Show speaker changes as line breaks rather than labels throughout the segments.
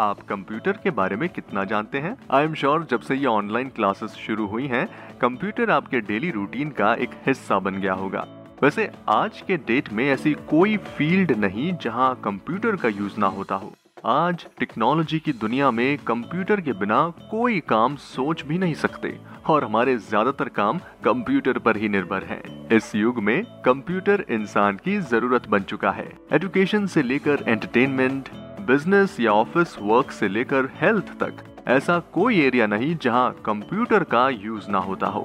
आप कंप्यूटर के बारे में कितना जानते हैं? आई एम श्योर जब से ये ऑनलाइन क्लासेस शुरू हुई हैं, कंप्यूटर आपके डेली रूटीन का एक हिस्सा बन गया होगा। वैसे आज के डेट में ऐसी कोई फ़ील्ड नहीं जहाँ कंप्यूटर का यूज़ ना होता हो। आज टेक्नोलॉजी की दुनिया में कंप्यूटर के बिना कोई काम सोच भी नहीं सकते, और हमारे ज़्यादातर काम कंप्यूटर पर ही निर्भर हैं। इस युग में कंप्यूटर इंसान की ज़रूरत बन चुका है। एजुकेशन से लेकर एंटरटेनमेंट बिज़नेस या ऑफ़िस वर्क से लेकर हेल्थ तक, ऐसा कोई एरिया नहीं जहाँ कंप्यूटर का यूज़ ना होता हो।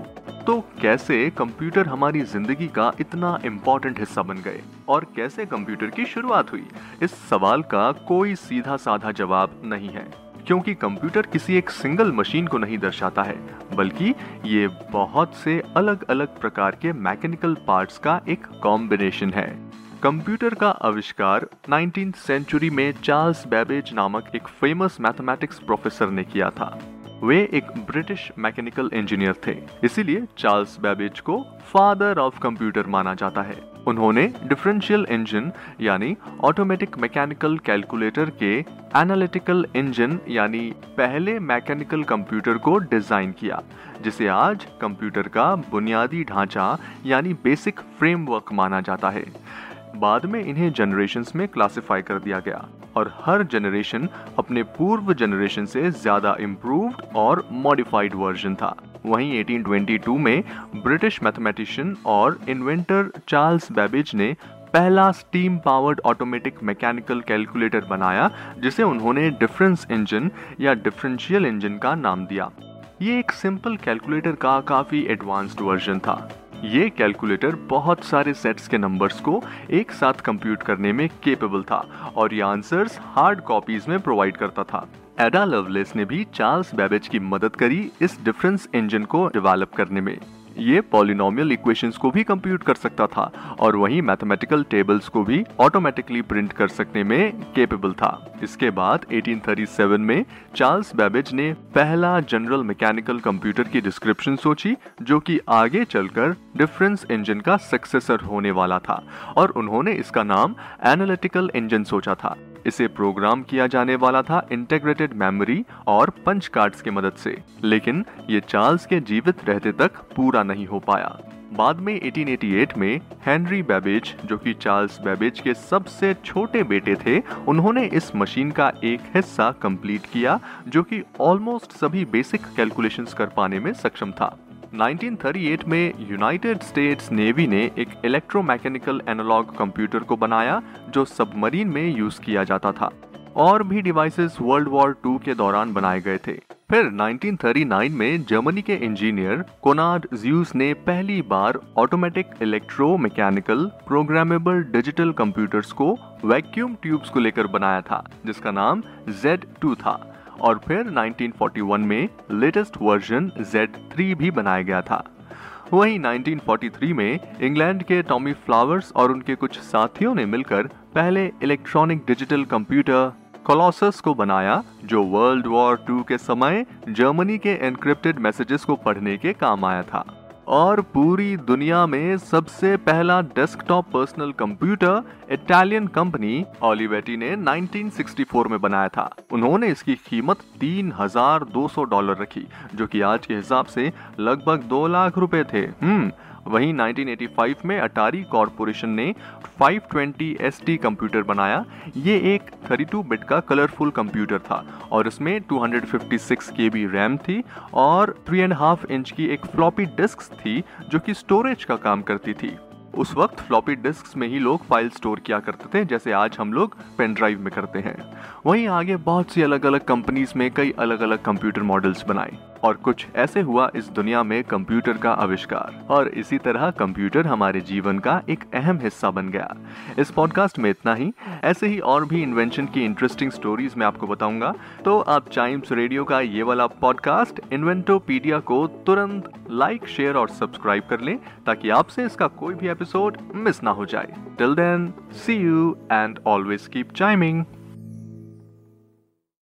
तो कैसे कंप्यूटर हमारी ज़िंदगी का इतना इम्पोर्टेंट हिस्सा बन गए? और कैसे कंप्यूटर की शुरुआत हुई? इस सवाल का कोई सीधा साधा जवाब नहीं है। क्योंकि कंप्यूटर किसी एक सिंगल मशीन को नहीं दर्शाता है, बल्कि ये बहुत से अलग अलग प्रकार के मैकेनिकल पार्ट्स का एक कॉम्बिनेशन है। कंप्यूटर का आविष्कार 19th सेंचुरी में चार्ल्स बेबेज नामक एक फ़ेमस मैथमेटिक्स प्रोफेसर ने किया था। वे एक ब्रिटिश मैकेनिकल इंजीनियर थे, इसीलिए चार्ल्स बेबेज को फादर ऑफ़ कंप्यूटर माना जाता है। उन्होंने डिफरेंशियल इंजन यानी ऑटोमेटिक मैकेनिकल कैलकुलेटर के एनालिटिकल इंजन यानी पहले मैकेनिकल कंप्यूटर को डिज़ाइन किया, जिसे आज कंप्यूटर का बुनियादी ढांचा यानी बेसिक फ्रेमवर्क माना जाता है। बाद में इन्हें जनरेशन्स में क्लासिफाई कर दिया गया और हर जनरेशन अपने पूर्व जनरेशन से ज़्यादा इम्प्रूव्ड और मॉडिफाइड वर्जन था। वहीं 1822 में ब्रिटिश मैथमेटिशियन और इन्वेंटर चार्ल्स बेबेज ने पहला steam powered automatic mechanical calculator बनाया, जिसे उन्होंने डिफरेंस इंजन या डिफरेंशियल इंजन का नाम दिया। ये एक सिंपल कैलकुलेटर का काफ़ी एडवांस्ड वर्जन था। ये कैलकुलेटर बहुत सारे सेट्स के नंबर्स को एक साथ कंप्यूट करने में केपेबल था और ये आंसर्स हार्ड कॉपीज में प्रोवाइड करता था। एडा लवलेस ने भी चार्ल्स बैबेज की मदद करी इस डिफरेंस इंजन को डेवलप करने में। ये पॉलिनोमियल इक्वेशंस को भी कंप्यूट कर सकता था और वहीं मैथमेटिकल टेबल्स को भी ऑटोमेटिकली प्रिंट कर सकने में केपेबल था। इसके बाद 1837 में चार्ल्स बेबेज ने पहला जनरल मैकेनिकल कंप्यूटर की डिस्क्रिप्शन सोची, जो कि आगे चलकर डिफरेंस इंजन का सक्सेसर होने वाला था, और उन्होंने इसका नाम एनालिटिकल इंजन सोचा था। इसे प्रोग्राम किया जाने वाला था इंटेग्रेटेड मेमोरी और पंच कार्ड्स की मदद से। लेकिन ये चार्ल्स के जीवित रहते तक पूरा नहीं हो पाया। बाद में 1888 में हेनरी बेबेज, जो कि चार्ल्स बेबेज के सबसे छोटे बेटे थे, उन्होंने इस मशीन का एक हिस्सा कंप्लीट किया, जो कि ऑलमोस्ट सभी बेसिक कैलकुलेशंस कर पाने में सक्षम था। 1938 में यूनाइटेड स्टेट्स नेवी ने एक इलेक्ट्रोमैकेनिकल एनालॉग कंप्यूटर को बनाया, जो सबमरीन में यूज़ किया जाता था। और भी डिवाइसेस वर्ल्ड वॉर टू के दौरान बनाए गए थे। फिर 1939 में जर्मनी के इंजीनियर कोनार्ड ज्यूस ने पहली बार automatic electro mechanical programmable digital computers को वैक्यूम ट्यूब्स को लेकर बनाया था, जिसका नाम Z2 था। और फिर 1941 में लेटेस्ट वर्जन Z3 भी बनाया गया था। वहीं 1943 में इंग्लैंड के टॉमी फ्लावर्स और उनके कुछ साथियों ने मिलकर पहले इलेक्ट्रॉनिक डिजिटल कंप्यूटर कोलोसस को बनाया, जो वर्ल्ड वॉर टू के समय जर्मनी के एनक्रिप्टेड मैसेजेस को पढ़ने के काम आया था। और पूरी दुनिया में सबसे पहला desktop personal computer Italian company Olivetti ने 1964 में बनाया था। उन्होंने इसकी कीमत 3,200 डॉलर रखी जो कि आज के हिसाब से लगभग दो लाख रुपए थे। हम्म वहीं 1985 में अटारी कॉरपोरेशन ने 520 ST कंप्यूटर बनाया। ये एक 32 बिट का कलरफुल कंप्यूटर था और इसमें 256 KB रैम थी और 3.5 इंच की एक फ्लॉपी डिस्क थी जो कि स्टोरेज का काम करती थी। उस वक्त फ्लॉपी डिस्क में ही लोग फ़ाइल स्टोर किया करते थे, जैसे आज हम लोग पेन ड्राइव में करते हैं। वहीं आगे बहुत सी अलग अलग कंपनीज़ में कई अलग अलग कंप्यूटर मॉडल्स बनाए। और कुछ ऐसे हुआ इस दुनिया में कंप्यूटर का आविष्कार। और इसी तरह कंप्यूटर हमारे जीवन का एक अहम हिस्सा बन गया। इस पॉडकास्ट में इतना ही। ऐसे ही और भी इन्वेंशन की इंटरेस्टिंग स्टोरीज मैं आपको बताऊँगा। तो आप चाइम्स रेडियो का ये वाला पॉडकास्ट इन्वेंटोपीडिया को तुरंत लाइक शेयर और सब्सक्राइब कर लें, ताकि आपसे इसका कोई भी एपिसोड मिस ना हो जाए। Till then see you and always keep chiming